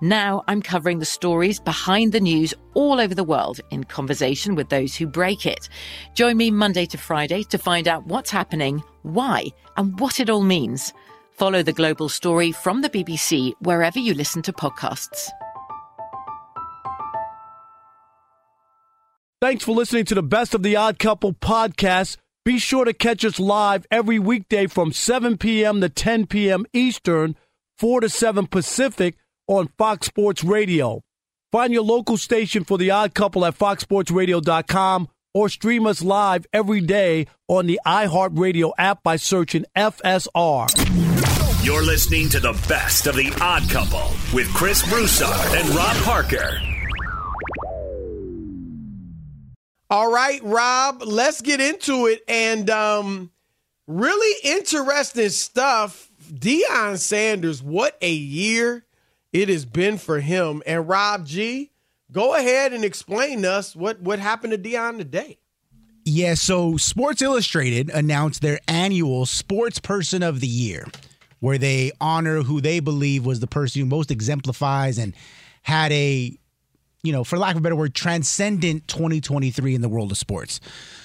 Now I'm covering the stories behind the news all over the world in conversation with those who break it. Join me Monday to Friday to find out what's happening, why, and what it all means. Follow The Global Story from the BBC wherever you listen to podcasts. Thanks for listening to the Best of the Odd Couple podcast. Be sure to catch us live every weekday from 7 p.m. to 10 p.m. Eastern, 4 to 7 Pacific on Fox Sports Radio. Find your local station for the Odd Couple at foxsportsradio.com or stream us live every day on the iHeartRadio app by searching FSR. You're listening to the best of the Odd Couple with Chris Broussard and Rob Parker. All right, Rob, let's get into it. And um, really interesting stuff. Deion Sanders, what a year it has been for him. And Rob G, go ahead and explain to us what, what happened to Deion today. Yeah, so Sports Illustrated announced their annual Sports Person of the Year, where they honor who they believe was the person who most exemplifies and had a, you know, for lack of a better word, transcendent 2023 in the world of sports.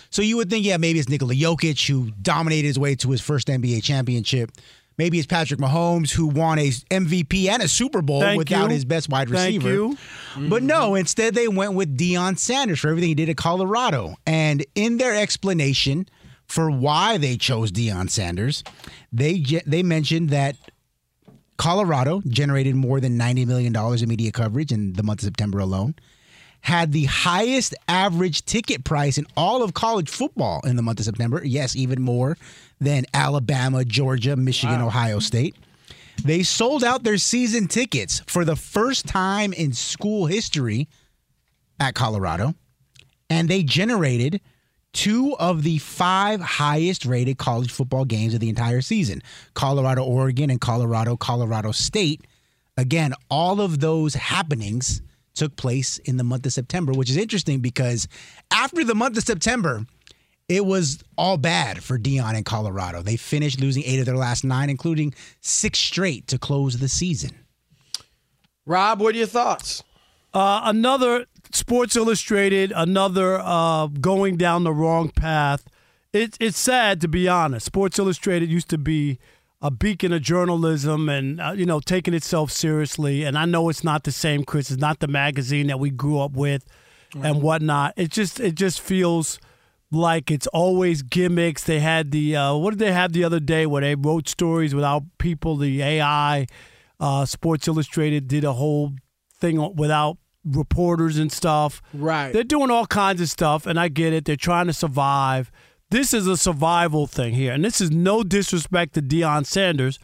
So you would think, yeah, maybe it's Nikola Jokic who dominated his way to his first NBA championship. Maybe it's Patrick Mahomes who won a MVP and a Super Bowl Thank without you. his best wide Thank receiver. you. But no, instead they went with Deion Sanders for everything he did at Colorado. And in their explanation for why they chose Deion Sanders, they they mentioned that Colorado generated more than $90 million in media coverage in the month of September alone. Had the highest average ticket price in all of college football in the month of September. Yes, even more than Alabama, Georgia, Michigan, Ohio State. They sold out their season tickets for the first time in school history at Colorado, and they generated two of the five highest rated college football games of the entire season Colorado, Oregon, and Colorado, Colorado State. Again, all of those happenings took place in the month of September, which is interesting because after the month of September, it was all bad for Deion in Colorado. They finished losing eight of their last nine, including six straight to close the season. Rob, what are your thoughts? Uh, another Sports Illustrated, another uh, going down the wrong path. It, it's sad to be honest. Sports Illustrated used to be a beacon of journalism and uh, you know taking itself seriously. And I know it's not the same, Chris. It's not the magazine that we grew up with and whatnot. It just it just feels like it's always gimmicks. They had the uh, what did they have the other day where they wrote stories without people? The AI, uh, Sports Illustrated did a whole thing without reporters and stuff. Right. They're doing all kinds of stuff, and I get it. They're trying to survive. This is a survival thing here, and this is no disrespect to Deion Sanders,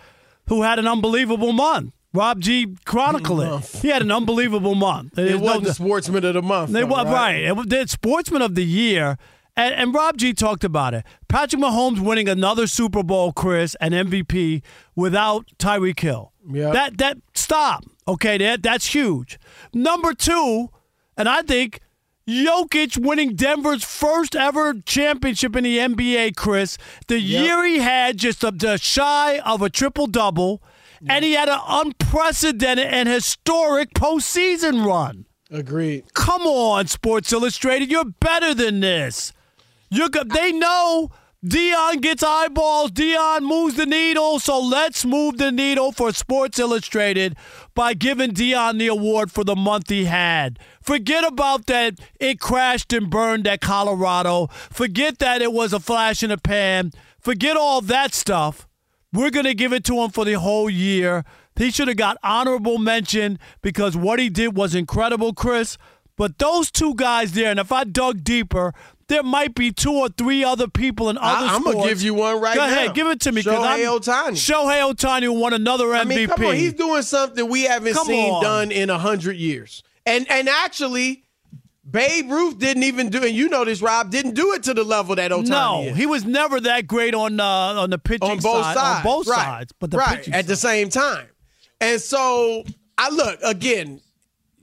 who had an unbelievable month. Rob G. Chronicle it. He had an unbelievable month. It no was the sportsman of the month. they were right. It was the Sportsman of the Year, and, and Rob G talked about it. Patrick Mahomes winning another Super Bowl, Chris, and MVP without Tyreek Hill. Yeah. That that stop. Okay, that that's huge. Number two, and I think Jokic winning Denver's first ever championship in the NBA, Chris. The year he had just a, the shy of a triple double, and he had an unprecedented and historic postseason run. Agreed. Come on, Sports Illustrated. You're better than this. You're go- they know Deion gets eyeballs. Deion moves the needle. So let's move the needle for Sports Illustrated by giving Deion the award for the month he had. Forget about that. It crashed and burned at Colorado. Forget that it was a flash in the pan. Forget all that stuff. We're going to give it to him for the whole year. He should have got honorable mention because what he did was incredible, Chris. But those two guys there, and if I dug deeper, there might be two or three other people in other I, am gonna give you one right Go now. Go ahead, give it to me. Shohei Ohtani. Shohei Ohtani who won another MVP. I mean, come on, he's doing something we haven't Come seen on. done in a hundred years. And and actually, Babe Ruth didn't even do, and you know this, Rob didn't do it to the level that Ohtani no, is. he was never that great on uh, on the pitching on both side, sides, on both right. sides, but the right pitching at the same time. And so I look again.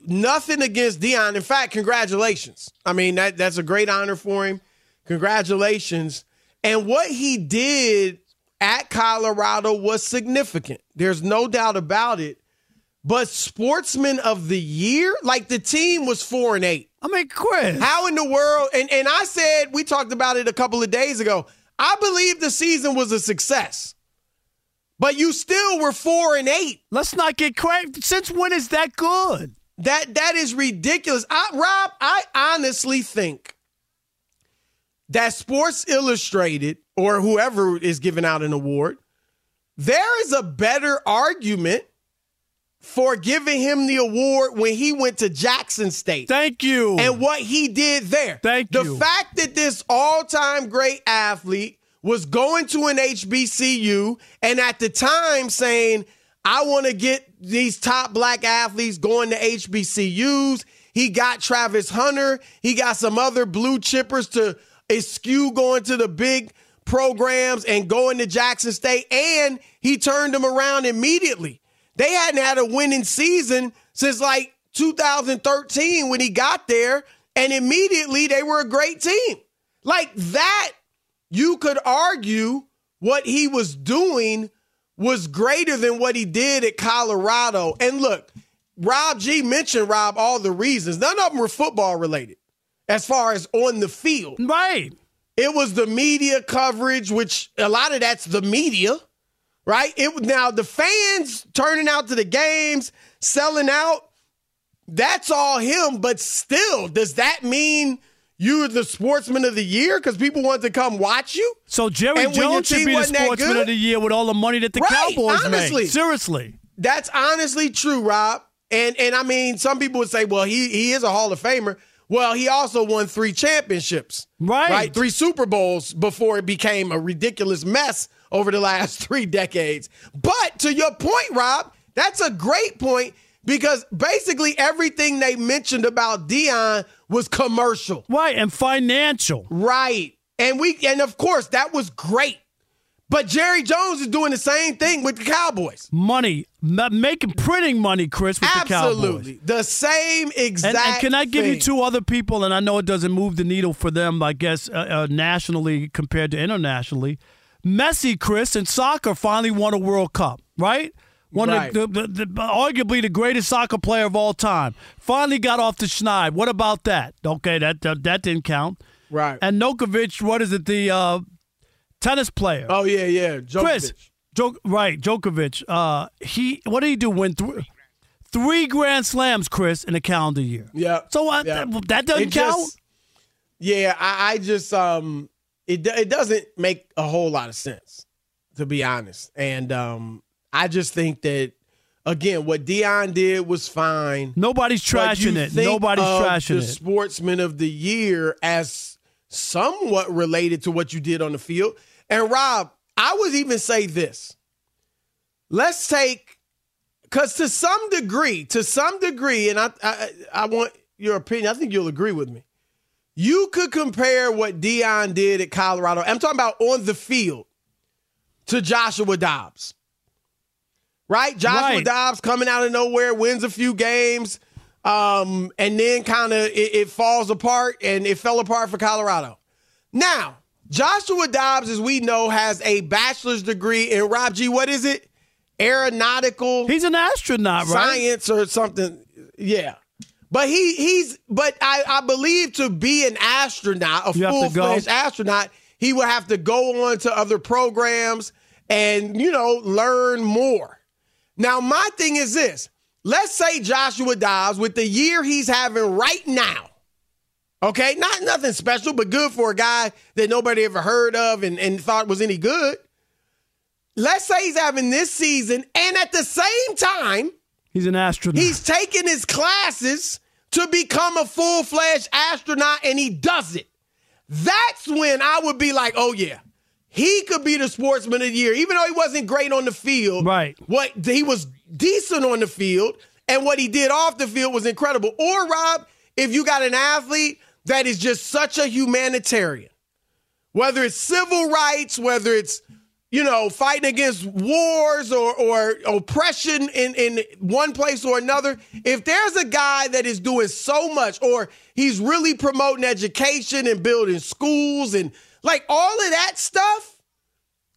Nothing against Deion. In fact, congratulations. I mean that that's a great honor for him. Congratulations. And what he did at Colorado was significant. There's no doubt about it. But sportsman of the year, like the team was four and eight. I mean, Chris. How in the world? And and I said we talked about it a couple of days ago. I believe the season was a success, but you still were four and eight. Let's not get crazy. Since when is that good? That that is ridiculous. I, Rob, I honestly think that Sports Illustrated or whoever is giving out an award, there is a better argument for giving him the award when he went to Jackson State. Thank you. and what he did there. Thank the you. The fact that this all-time great athlete was going to an HBCU and at the time saying, I want to get these top black athletes going to HBCUs. He got Travis Hunter. He got some other blue chippers to eschew going to the big programs and going to Jackson State. And he turned them around immediately. They hadn't had a winning season since like 2013 when he got there, and immediately they were a great team. Like that, you could argue what he was doing was greater than what he did at Colorado. And look, Rob G mentioned Rob all the reasons. None of them were football related as far as on the field. right. It was the media coverage, which a lot of that's the media, right? It now the fans turning out to the games, selling out. That's all him, but still, does that mean you're the sportsman of the year because people want to come watch you? So Jerry And Jones should be the sportsman of the year with all the money that the Right, Cowboys honestly. make. Seriously. That's honestly true, Rob. And and I mean, some people would say, well, he he is a Hall of Famer. Well, he also won three championships. Right. Right. Three Super Bowls before it became a ridiculous mess over the last three decades. But to your point, Rob, that's a great point because basically everything they mentioned about Deion was commercial. Right. And financial. Right. And we and of course that was great. But Jerry Jones is doing the same thing with the Cowboys. Money. Making printing money, Chris, with the Cowboys. Absolutely. The same exact And, and can I give you two other people? And I know it doesn't move the needle for them, I guess, uh, uh, nationally compared to internationally. Messi, Chris, and soccer finally won a World Cup, right? One Right. of the, the, the, arguably the greatest soccer player of all time. Finally got off the schneid. What about that? Okay, that that, that didn't count. Right. And Nokovic, what is it? The uh, tennis player. Oh yeah, yeah. Djokovic. Chris, Djok- right, Djokovic. Uh, he what did he do? Win th- three Grand Slams, Chris, in a calendar year. Yeah. So uh, Yeah. that, that doesn't count. yeah, I, I just um, it it doesn't make a whole lot of sense, to be honest. And um, I just think that again, what Deion did was fine. Nobody's trashing it. Nobody's trashing the it. Sportsman of the Year as somewhat related to what you did on the field. And Rob, I would even say this. Let's take because to some degree, to some degree, and I, I I want your opinion. I think you'll agree with me. You could compare what Deion did at Colorado. I'm talking about on the field to Joshua Dobbs. Right? Joshua Right. Dobbs coming out of nowhere, wins a few games, um, and then kind of it, it falls apart, and it fell apart for Colorado. Now, Joshua Dobbs, as we know, has a bachelor's degree in Rob G. What is it? Aeronautical He's an astronaut, right? science or something. Yeah. But he he's but I, I believe to be an astronaut, a You have to full fledged astronaut, he would have to go on to other programs and you know learn more. Now my thing is this: let's say Joshua Dobbs with the year he's having right now. Okay, not nothing special, but good for a guy that nobody ever heard of and, and thought was any good. Let's say he's having this season, and at the same time, He's an astronaut. he's taking his classes to become a full fledged astronaut, and he does it. That's when I would be like, oh, yeah, he could be the sportsman of the year, even though he wasn't great on the field. Right. What he was decent on the field, and what he did off the field was incredible. Or, Rob, if you got an athlete that is just such a humanitarian, whether it's civil rights, whether it's you know, fighting against wars or, or oppression in, in one place or another. If there's a guy that is doing so much, or he's really promoting education and building schools and like all of that stuff,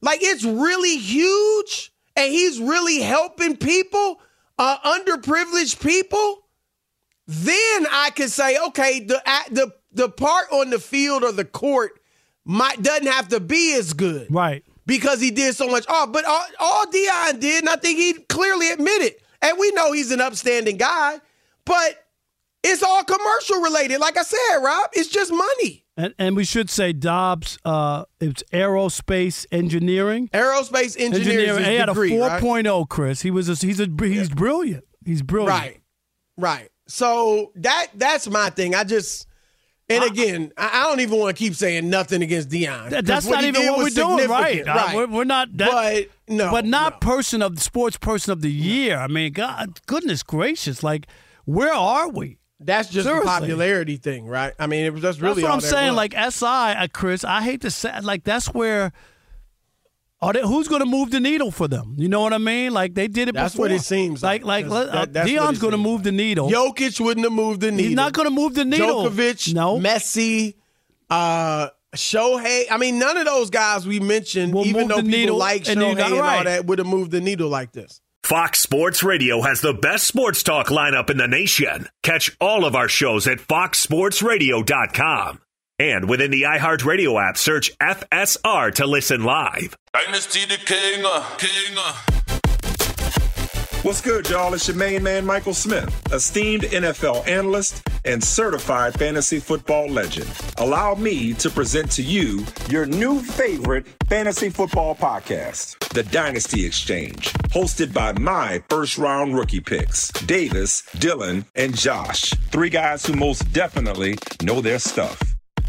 like it's really huge and he's really helping people, uh, underprivileged people, then I can say, okay, the, the, the part on the field or the court might doesn't have to be as good right. because he did so much off. But all, all Deion did, and I think he clearly admitted, and we know he's an upstanding guy, but it's all commercial related. Like I said, Rob, it's just money. And, and we should say Dobbs, uh, it's aerospace engineering. Aerospace engineering. Engineering. He had degree, a right? 4.0, Chris. He was a, he's a, he's brilliant. He's brilliant. Right, right. So that that's my thing. I just. And again, I I don't even want to keep saying nothing against Deion. That- that's not even what we're doing, right? Uh, right. we're, we're not that, but no, but not no. person of the sports person of the year. I mean, God, goodness gracious, like where are we? That's just Seriously. a popularity thing, right? I mean, it was that's really that's what I'm saying. was. Like SI, uh, Chris, I hate to say, like that's where. Are they, who's going to move the needle for them? You know what I mean? Like they did it That's before. what it seems like. like. Like, uh, that- Deion's going to move the needle. Jokic wouldn't have moved the needle. He's not going to move the needle. Djokovic, no. Messi, uh, Shohei. I mean, none of those guys we mentioned, Will even though people needle, like and Shohei and, got all right. that, would have moved the needle like this. Fox Sports Radio has the best sports talk lineup in the nation. Catch all of our shows at foxsportsradio.com. And within the iHeartRadio app, search FSR to listen live. Dynasty the King, uh, King. uh. What's good, y'all? It's your main man, Michael Smith, esteemed NFL analyst and certified fantasy football legend. Allow me to present to you your new favorite fantasy football podcast, The Dynasty Exchange, hosted by my first round rookie picks, Davis, Dylan, and Josh. Three guys who most definitely know their stuff.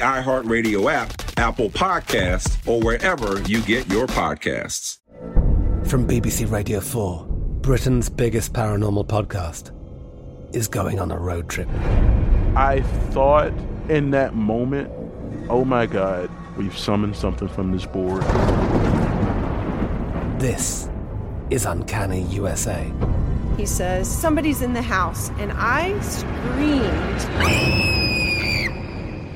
iHeartRadio app, Apple Podcasts, or wherever you get your podcasts. From BBC Radio 4, Britain's biggest paranormal podcast is going on a road trip. I thought in that moment, oh my God, we've summoned something from this board. This is Uncanny USA. He says, Somebody's in the house, and I screamed.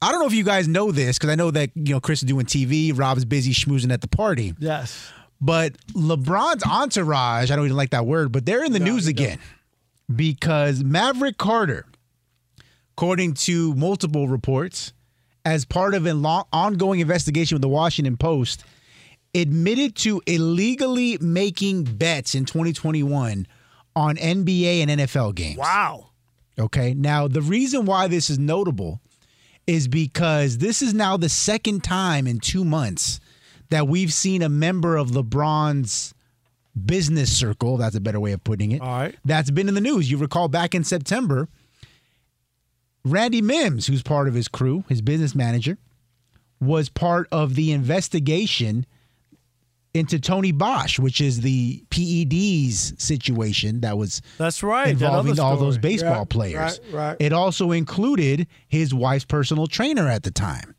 I don't know if you guys know this because I know that you know Chris is doing TV, Rob's busy schmoozing at the party. Yes. But LeBron's entourage, I don't even like that word, but they're in the news again because Maverick Carter, according to multiple reports, as part of an long, ongoing investigation with the Washington Post, admitted to illegally making bets in 2021 on NBA and NFL games. Wow. Okay. Now, the reason why this is notable is because this is now the second time in two months that we've seen a member of LeBron's business circle, that's a better way of putting it, All right. that's been in the news. You recall back in September, Randy Mims, who's part of his crew, his business manager, was part of the investigation into Tony Bosch, which is the PEDs situation that was That's right. involving other all those baseball players. right, right. It also included his wife's personal trainer at the time.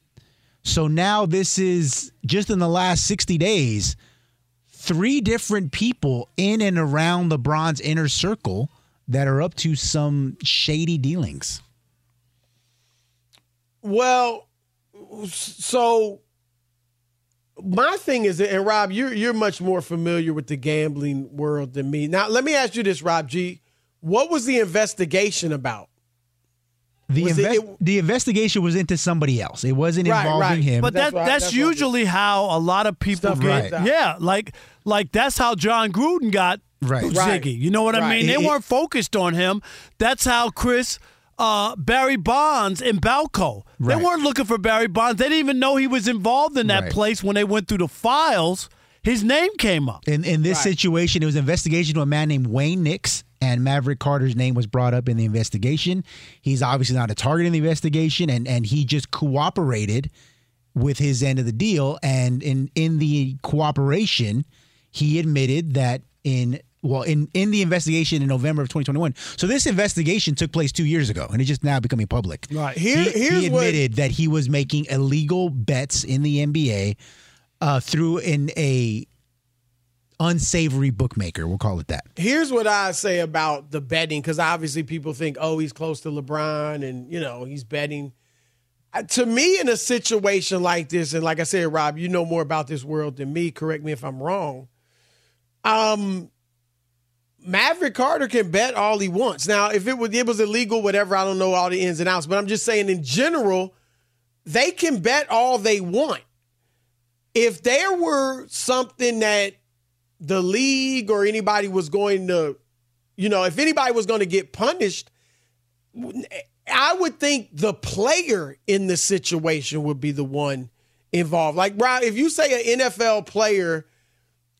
So now this is just in the last 60 days, three different people in and around LeBron's inner circle that are up to some shady dealings. Well, so my thing is, and Rob, you're you're much more familiar with the gambling world than me. Now, let me ask you this, Rob G. What was the investigation about? The Was it- it- the investigation was into somebody else. It wasn't Right, involving right. him. But That's that right, that's, that's usually how a lot of people get. comes. Yeah, like like that's how Jon Gruden got Right. Ziggy. You know what I Right. mean? They It- it- weren't focused on him. That's how Chris uh, Barry Bonds in Balco. Right. They weren't looking for Barry Bonds. They didn't even know he was involved in that Right. place when they went through the files. His name came up. In in this Right. situation, it was an investigation to a man named Wayne Nix, and Maverick Carter's name was brought up in the investigation. He's obviously not a target in the investigation, and and he just cooperated with his end of the deal. And in in the cooperation, he admitted that in well in in the investigation in November of 2021. So this investigation took place two years ago, and it's just now becoming public. Right. Here- he, here's he what- admitted that he was making illegal bets in the NBA uh, through in a unsavory bookmaker. We'll call it that. Here's what I say about the betting, because obviously people think, oh, he's close to LeBron and, you know, he's betting. Uh, To me, in a situation like this, and like I said, Rob, you know more about this world than me. Correct me if I'm wrong. Um, Maverick Carter can bet all he wants. Now, if it was it was illegal, whatever, I don't know all the ins and outs, but I'm just saying in general, they can bet all they want. If there were something that the league or anybody was going to, you know, if anybody was going to get punished, I would think the player in the situation would be the one involved. Like, Rob, if you say an NFL player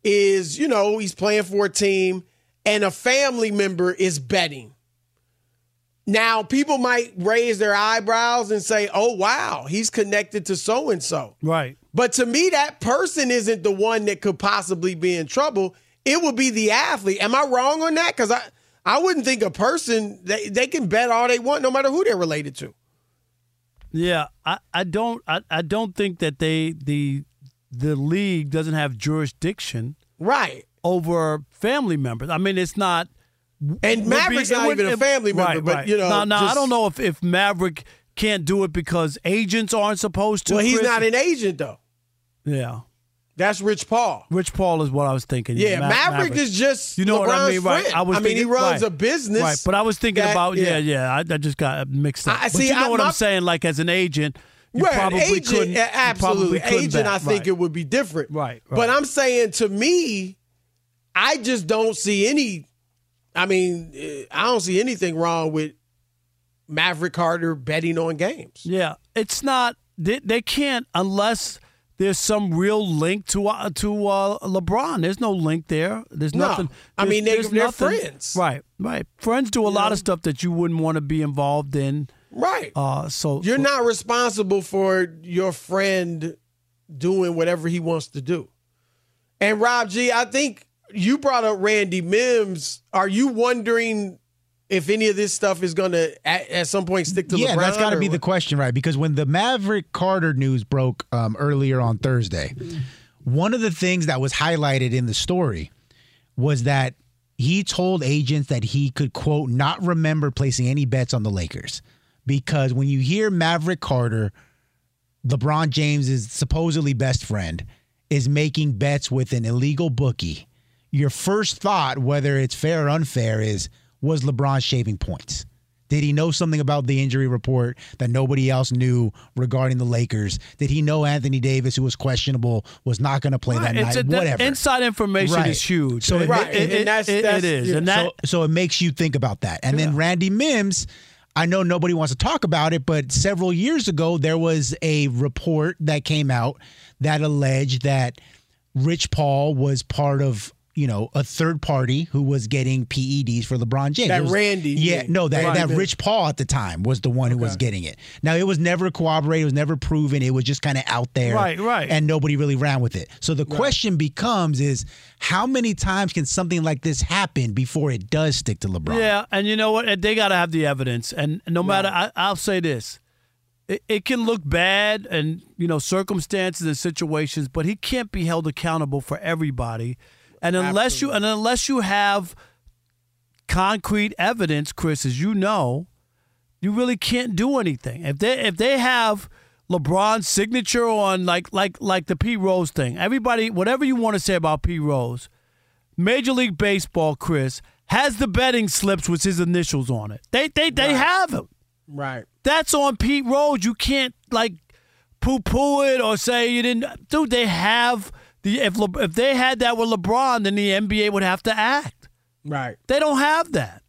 is, you know, he's playing for a team and a family member is betting. Now, people might raise their eyebrows and say, oh, wow, he's connected to so and so. Right. But to me, that person isn't the one that could possibly be in trouble. It would be the athlete. Am I wrong on that? Because I, I wouldn't think a person they, they can bet all they want, no matter who they're related to. Yeah, I, I don't I, I don't think that they the the league doesn't have jurisdiction Right. Over family members. I mean, it's not. And Maverick's be- not even a family member, right, but right. you know, no, no, I don't know if if Maverick can't do it because agents aren't supposed to. Well, he's Chris. not an agent though. Yeah, That's Rich Paul. Rich Paul is what I was thinking. Yeah, Ma- Maverick, is just You know LeBron's what I mean, right? friend. I was mean, thinking, he runs right, a business, right? But I was thinking that- about yeah, yeah. I, I just got mixed up. I- but see, you know I- what I'm saying? Like as an agent, you Right, probably agent, couldn't. absolutely. couldn't Agent. I think Right. it would be different. Right, right. But I'm saying to me, I just don't see any. I mean, I don't see anything wrong with Maverick Carter betting on games. Yeah, it's not. They, they can't unless there's some real link to uh, to uh, LeBron. There's no link there. There's No. nothing. I mean, they- there's they're nothing- friends. Right, right. Friends do a lot of stuff that you wouldn't want to be involved in. Right. Uh, so You're so- not responsible for your friend doing whatever he wants to do. And Rob G, I think you brought up Randy Mims. Are you wondering if any of this stuff is going to at, at some point stick to LeBron? yeah, LeBron? that's got to be the question, right? Because when the Maverick Carter news broke um, earlier on Thursday, one of the things that was highlighted in the story was that he told agents that he could quote not remember placing any bets on the Lakers because when you hear Maverick Carter, LeBron James' supposedly best friend, is making bets with an illegal bookie, your first thought, whether it's fair or unfair, is was LeBron shaving points? Did he know something about the injury report that nobody else knew regarding the Lakers? Did he know Anthony Davis, who was questionable, was not going to play Right, that it's night? a- Whatever. inside information Right. is huge. So it, Right, it- and that's- it- that's- it is, yeah. and that so, so it makes you think about that. And then Randy Mims, I know nobody wants to talk about it, but several years ago, there was a report that came out that alleged that Rich Paul was part of. You know, a third party who was getting PEDs for LeBron James. That was- Randy, yeah, yeah. no, that, Randy that Mims. Rich Paul at the time was the one who was getting it. Now it was never corroborated, it was never proven. It was just kind of out there, Right, right. and nobody really ran with it. So the question becomes: is how many times can something like this happen before it does stick to LeBron? Yeah, and you know what? They got to have the evidence. And no matter, I, I'll say this: it, it can look bad, and you know circumstances and situations, but he can't be held accountable for everybody. And unless you and unless you have concrete evidence, Chris, as you know, you really can't do anything. If they if they have LeBron's signature on like like like the P Rose thing, everybody whatever you want to say about P Rose, Major League Baseball, Chris has the betting slips with his initials on it. They they they have them. Right. That's on Pete Rose. You can't like poo poo it or say you didn't. Dude, they have the if Le, if they had that with LeBron, then the NBA would have to act. Right. They don't have that.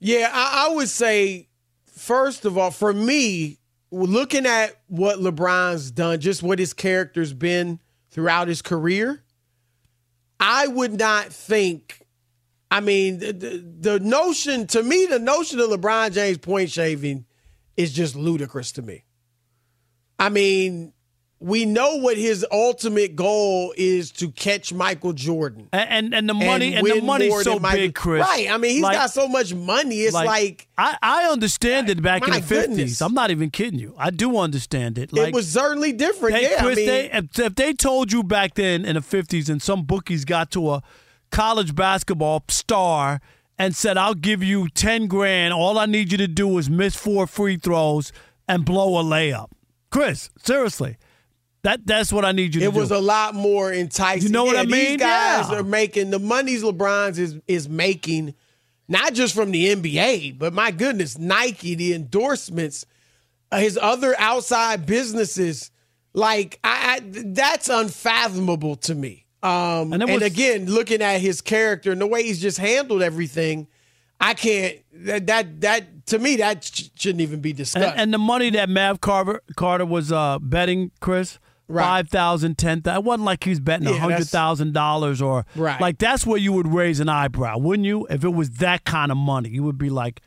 Yeah, I, I would say, first of all, for me, looking at what LeBron's done, just what his character's been throughout his career, I would not think. I mean, the, the, the notion to me, the notion of LeBron James point shaving is just ludicrous to me. I mean, we know what his ultimate goal is to catch Michael Jordan. And and, and the money and, the win money's so Michael- big, Chris. Right. I mean, he's Like- got so much money. It's like, I, I understand it back in the fifties. I'm not even kidding you. I do understand it. Like it was certainly different. They, yeah, Chris, I mean, they, if, if they told you back then in the 50s and some bookies got to a college basketball star and said, I'll give you 10 grand, all I need you to do is miss four free throws and blow a layup. Chris, seriously, that that's what I need you to it do. It was a lot more enticing. You know what Yeah, I mean? These guys Yeah. are making the monies LeBron's is is making, not just from the NBA, but my goodness, Nike, the endorsements, uh, his other outside businesses. Like I, I that's unfathomable to me. Um, And and, again, looking at his character and the way he's just handled everything, I can't. That that, that to me that sh- shouldn't even be discussed. and, and the money that Mav Carter, Carter was uh, betting, Chris, Right. five thousand, ten thousand. It wasn't like he was betting a Yeah, hundred thousand dollars or Right. like that's where you would raise an eyebrow, wouldn't you? If it was that kind of money, you would be like,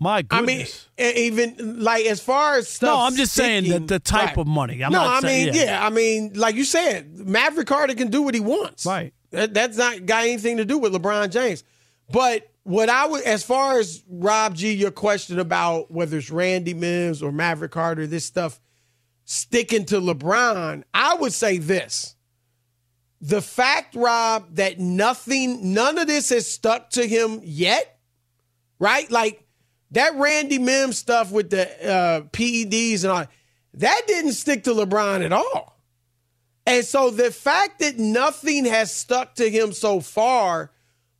my goodness. I mean, even like as far as stuff. No, I'm just saying sticking- that the type Right. of money. I'm no, not I saying- mean, yeah. yeah. I mean, like you said, Maverick Carter can do what he wants. Right. That, that's not got anything to do with LeBron James. But what I would, as far as Rob G, your question about whether it's Randy Mims or Maverick Carter, this stuff sticking to LeBron, I would say this. The fact, Rob, that nothing, none of this has stuck to him yet, right? Like that Randy Mims stuff with the uh, PEDs and all that didn't stick to LeBron at all. And so the fact that nothing has stuck to him so far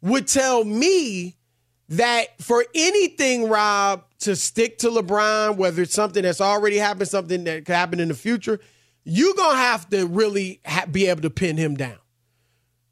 would tell me that for anything, Rob, to stick to LeBron, whether it's something that's already happened, something that could happen in the future, you're going to have to really ha- be able to pin him down.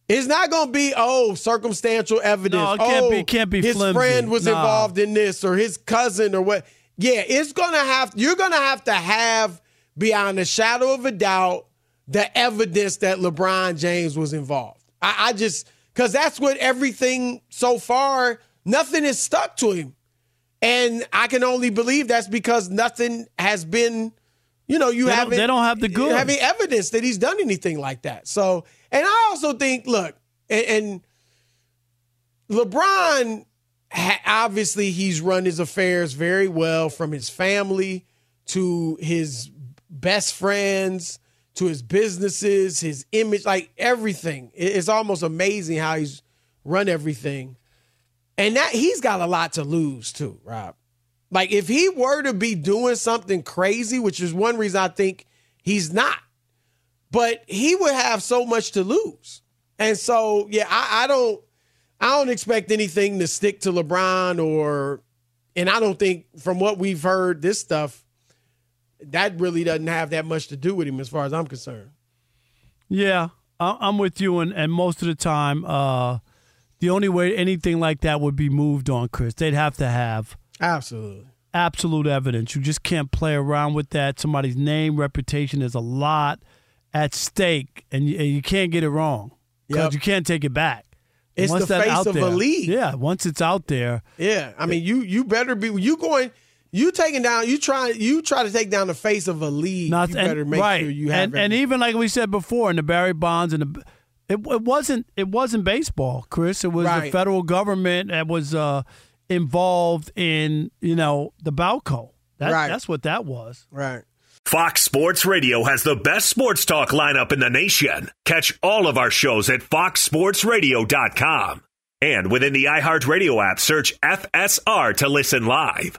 It's not going to be, oh, circumstantial evidence. No, it can't oh, be- can't be his flimsy. friend was involved in this or his cousin or what. Yeah, it's going to have, you're going to have to have beyond a shadow of a doubt the evidence that LeBron James was involved. I, I just, because that's what everything so far, nothing is stuck to him. And I can only believe that's because nothing has been, you know, you They don't- haven't. they don't have the goods. Having evidence that he's done anything like that. So, and I also think, look, and, and LeBron, obviously, he's run his affairs very well from his family to his best friends to his businesses, his image, like everything. It's almost amazing how he's run everything. And that he's got a lot to lose too, Rob. Like if he were to be doing something crazy, which is one reason I think he's not, but he would have so much to lose. And so, yeah, I, I don't, I don't expect anything to stick to LeBron or, and I don't think from what we've heard, this stuff, that really doesn't have that much to do with him as far as I'm concerned. Yeah, I'm with you, and, and most of the time, uh, the only way anything like that would be moved on, Chris, they'd have to have Absolutely. absolute evidence. You just can't play around with that. Somebody's name, reputation, there's a lot at stake, and you, and you can't get it wrong because Yep. you can't take it back. It's Once the face out of a there- league. Yeah, once it's out there, Yeah, I mean, you you better be you going you taking down you try you try to take down the face of a league. Not- you and- better make right. sure you have and, and even like we said before in the Barry Bonds and the it, it wasn't it wasn't baseball, Chris. It was the federal government that was uh, involved in you know the Balco. That, Right. That's what that was. right. Fox Sports Radio has the best sports talk lineup in the nation. Catch all of our shows at foxsportsradio.com. And within the iHeartRadio app, search FSR to listen live.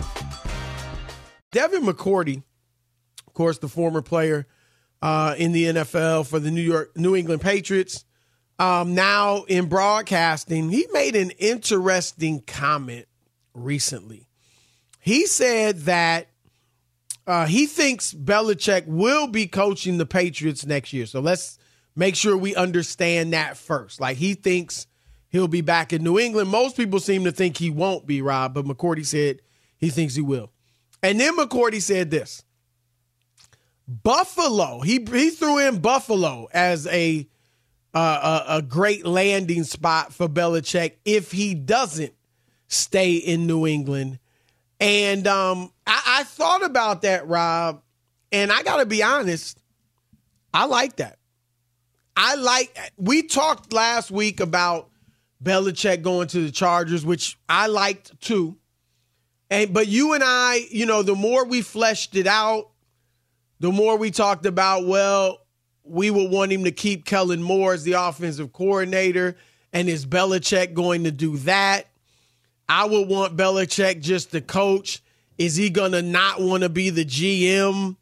Devin McCourty, of course, the former player uh, in the NFL for the New York New England Patriots, um, now in broadcasting, he made an interesting comment recently. He said that uh, he thinks Belichick will be coaching the Patriots next year. So let's make sure we understand that first. Like he thinks he'll be back in New England. Most people seem to think he won't be, Rob, but McCourty said he thinks he will. And then McCourty said this Buffalo, he, he threw in Buffalo as a, uh, a, a great landing spot for Belichick if he doesn't stay in New England. And um, I, I thought about that, Rob, and I got to be honest, I like that. I like, we talked last week about Belichick going to the Chargers, which I liked too. And but you and I, you know, the more we fleshed it out, the more we talked about, well, we would want him to keep Kellen Moore as the offensive coordinator. And is Belichick going to do that? I would want Belichick just to coach Is he going to not want to be the GM?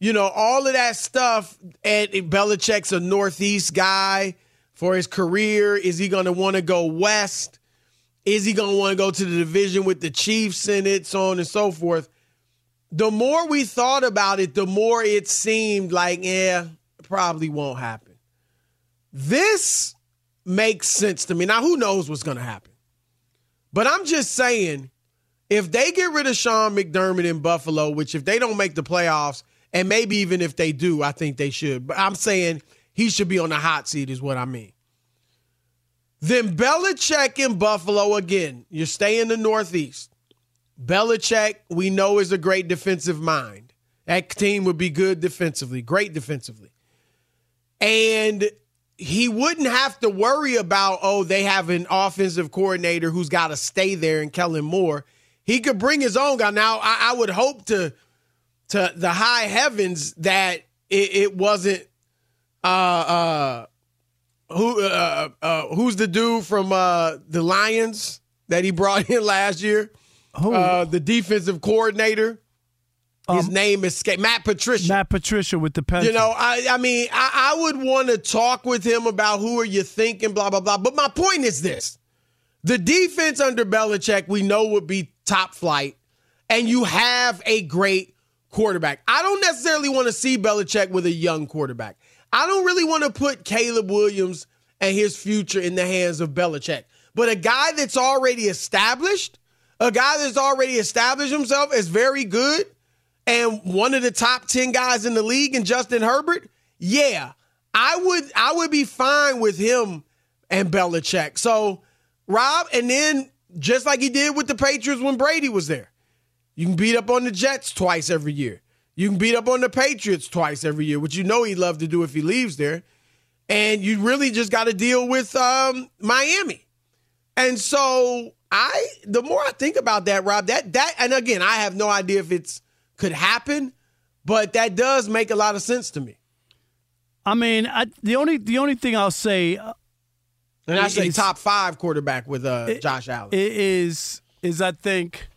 You know, all of that stuff. And Belichick's a Northeast guy for his career. Is he going to want to go West? Is he going to want to go to the division with the Chiefs in it, so on and so forth? The more we thought about it, the more it seemed like, yeah, probably won't happen. This makes sense to me. Now, who knows what's going to happen? But I'm just saying, if they get rid of Sean McDermott in Buffalo, which if they don't make the playoffs, and maybe even if they do, I think they should. But I'm saying he should be on the hot seat, is what I mean. Then Belichick in Buffalo again. You stay in the Northeast. Belichick, we know, is a great defensive mind. That team would be good defensively, great defensively. And he wouldn't have to worry about, oh, they have an offensive coordinator who's got to stay there and Kellen Moore. He could bring his own guy. Now, I, I would hope to to the high heavens that it, it wasn't uh uh who uh, uh who's the dude from uh the Lions that he brought in last year? Uh the defensive coordinator. His Um, name is Matt Patricia. Matt Patricia with the Panthers. You know, I I mean, I, I would want to talk with him about who are you thinking, blah blah blah. But my point is this: the defense under Belichick, we know would be top flight, and you have a great quarterback. I don't necessarily want to see Belichick with a young quarterback. I don't really want to put Caleb Williams and his future in the hands of Belichick. But a guy that's already established, a guy that's already established himself as very good and one of the top 10 guys in the league and Justin Herbert, yeah, I would I would be fine with him and Belichick. So, Rob, and then just like he did with the Patriots when Brady was there. You can beat up on the Jets twice every year. You can beat up on the Patriots twice every year, which you know he'd love to do if he leaves there. And you really just got to deal with um, Miami. And so I, the more I think about that, Rob, that that, and again, I have no idea if it's could happen, but that does make a lot of sense to me. I mean, I, the only the only thing I'll say, uh, And I say is- top five quarterback with uh, Josh Allen. is is I think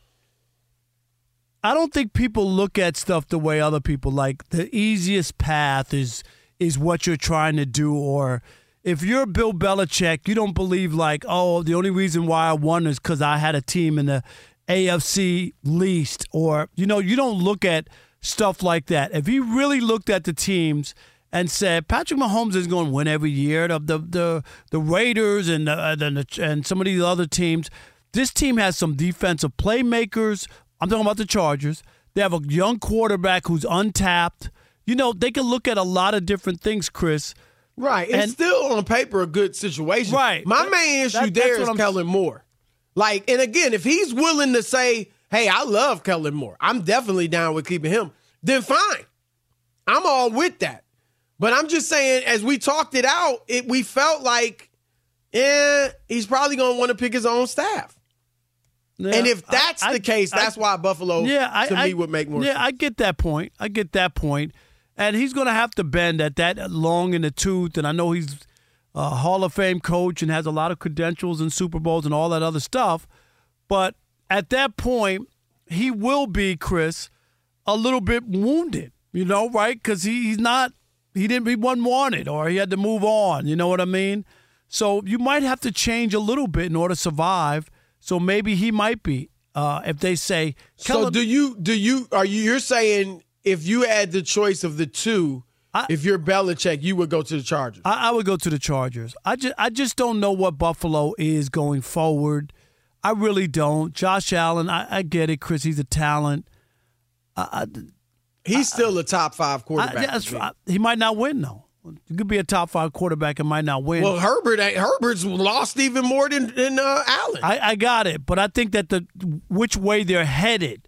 I don't think people look at stuff the way other people like. The easiest path is is what you're trying to do, or if you're Bill Belichick, you don't believe like, oh, the only reason why I won is because I had a team in the AFC least, or you know, you don't look at stuff like that. If he really looked at the teams and said Patrick Mahomes is going to win every year, the the the, the Raiders and the, uh, the, and some of these other teams, this team has some defensive playmakers. I'm talking about the Chargers. They have a young quarterback who's untapped. You know, they can look at a lot of different things, Chris. Right. It's And- still on paper a good situation. Right. My That- main issue that- there is I'm- Kellen Moore. Like, and again, if he's willing to say, hey, I love Kellen Moore, I'm definitely down with keeping him, then fine. I'm all with that. But I'm just saying, as we talked it out, it we felt like, eh, he's probably gonna want to pick his own staff. And if that's I- the case, I- that's why Buffalo yeah, I, to I- me would make more yeah, sense. I get that point. I get that point. And he's going to have to bend at that long in the tooth. And I know he's a Hall of Fame coach and has a lot of credentials and Super Bowls and all that other stuff. But at that point, he will be, Chris, a little bit wounded, you know, right? Because he, he's not, he didn't, he wasn't wanted or he had to move on. You know what I mean? So you might have to change a little bit in order to survive. So maybe he might be. Uh, if they say, So do you do you are you you're saying if you had the choice of the two, if you're Belichick, you would go to the Chargers? I, I would go to the Chargers. I just I just don't know what Buffalo is going forward. I really don't. Josh Allen, I, I get it, Chris. He's a talent. I, He's still a top five I, quarterback. I- he might not win though. He could be a top five quarterback and might not win. well, Herbert Herbert's lost even more than than uh, Allen. I, I got it, but I think that the which way they're headed.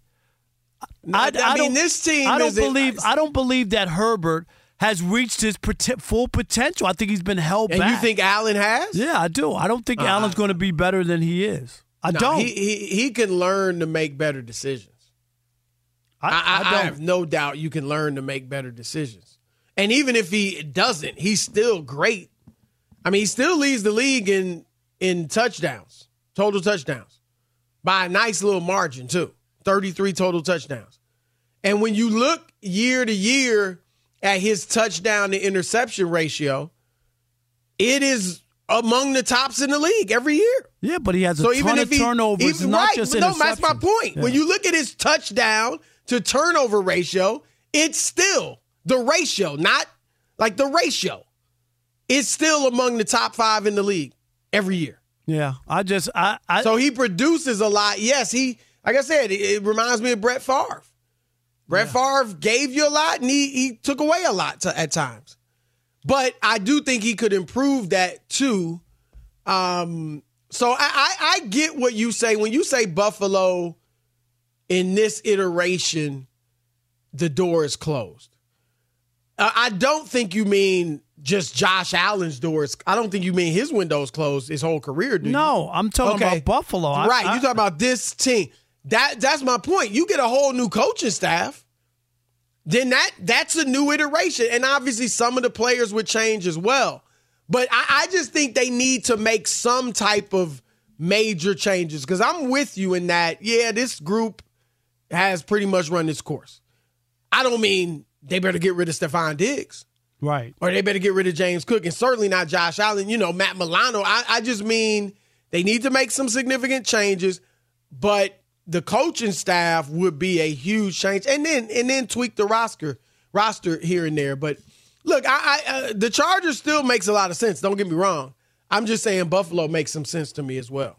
I, I mean, don't- this team. I don't believe. I don't believe that Herbert has reached his prote- full potential. I think he's been held And back. you think Allen has? Yeah, I do. I don't think Uh, Allen's going to be better than he is. I No, don't. He, he he can learn to make better decisions. I, I, I don't. have no doubt you can learn to make better decisions. And even if he doesn't, he's still great. I mean, he still leads the league in in touchdowns, total touchdowns, by a nice little margin too. 33 total touchdowns. And when you look year to year at his touchdown to interception ratio, it is among the tops in the league every year. Yeah, but he has a so ton even if of turnovers, even, not right, just No, that's my point. Yeah. When you look at his touchdown to turnover ratio, it's still the ratio, not like the ratio. is still among the top five in the league every year. Yeah, I just I, I so he produces a lot. Yes, he like I said, it, it reminds me of Brett Favre. Brett yeah. Favre gave you a lot, and he he took away a lot to, at times. But I do think he could improve that too. Um, so I, I, I get what you say when you say Buffalo in this iteration, the door is closed. Uh, I don't think you mean just Josh Allen's doors. I don't think you mean his window's closed his whole career, do you? No, I'm talking okay. about Buffalo. Right, you talking about this team. That that's my point. You get a whole new coaching staff, then that that's a new iteration, and obviously some of the players would change as well. But I, I just think they need to make some type of major changes because I'm with you in that. Yeah, this group has pretty much run its course. I don't mean they better get rid of Stefon Diggs. Right. Or they better get rid of James Cook and certainly not Josh Allen. You know, Matt Milano. I, I just mean they need to make some significant changes, but the coaching staff would be a huge change. And then and then tweak the roster roster here and there. But look, I, I uh, the Chargers still makes a lot of sense. Don't get me wrong. I'm just saying Buffalo makes some sense to me as well.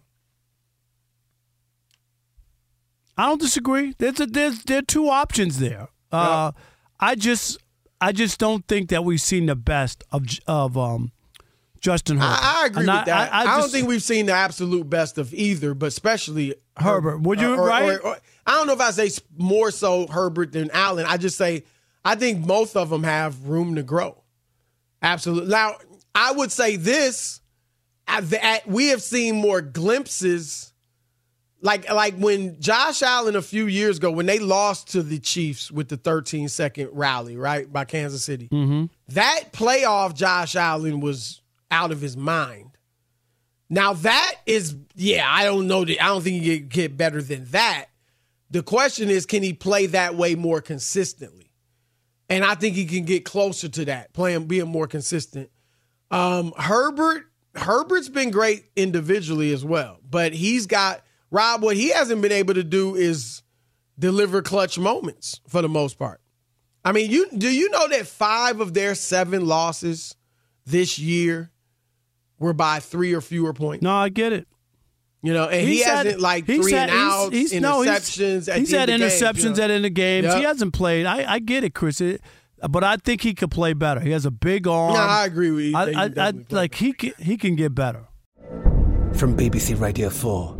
I don't disagree. There's a, there's there are two options there. Uh, yep. I just I just don't think that we've seen the best of of um, Justin Herbert. I, I agree and with I, that. I, I just, don't think we've seen the absolute best of either, but especially Herbert. Would you or, right? Or, or, I don't know if I say more so Herbert than Allen. I just say I think both of them have room to grow. Absolutely. Now I would say this: at the, at, we have seen more glimpses like like when Josh Allen a few years ago when they lost to the Chiefs with the 13 second rally right by Kansas City. Mm-hmm. That playoff Josh Allen was out of his mind. Now that is yeah, I don't know that I don't think he can get better than that. The question is can he play that way more consistently? And I think he can get closer to that, playing being more consistent. Um, Herbert Herbert's been great individually as well, but he's got Rob, what he hasn't been able to do is deliver clutch moments for the most part. I mean, you do you know that five of their seven losses this year were by three or fewer points? No, I get it. You know, and he's he hasn't had, like three had, and outs, he's, he's, interceptions. No, he's, he's had interceptions games, you know? at end of games. Yep. He hasn't played. I, I get it, Chris. It, but I think he could play better. He has a big arm. No, I agree with you. I, I, I like he can, he can get better. From BBC Radio Four.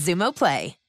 Xumo Play.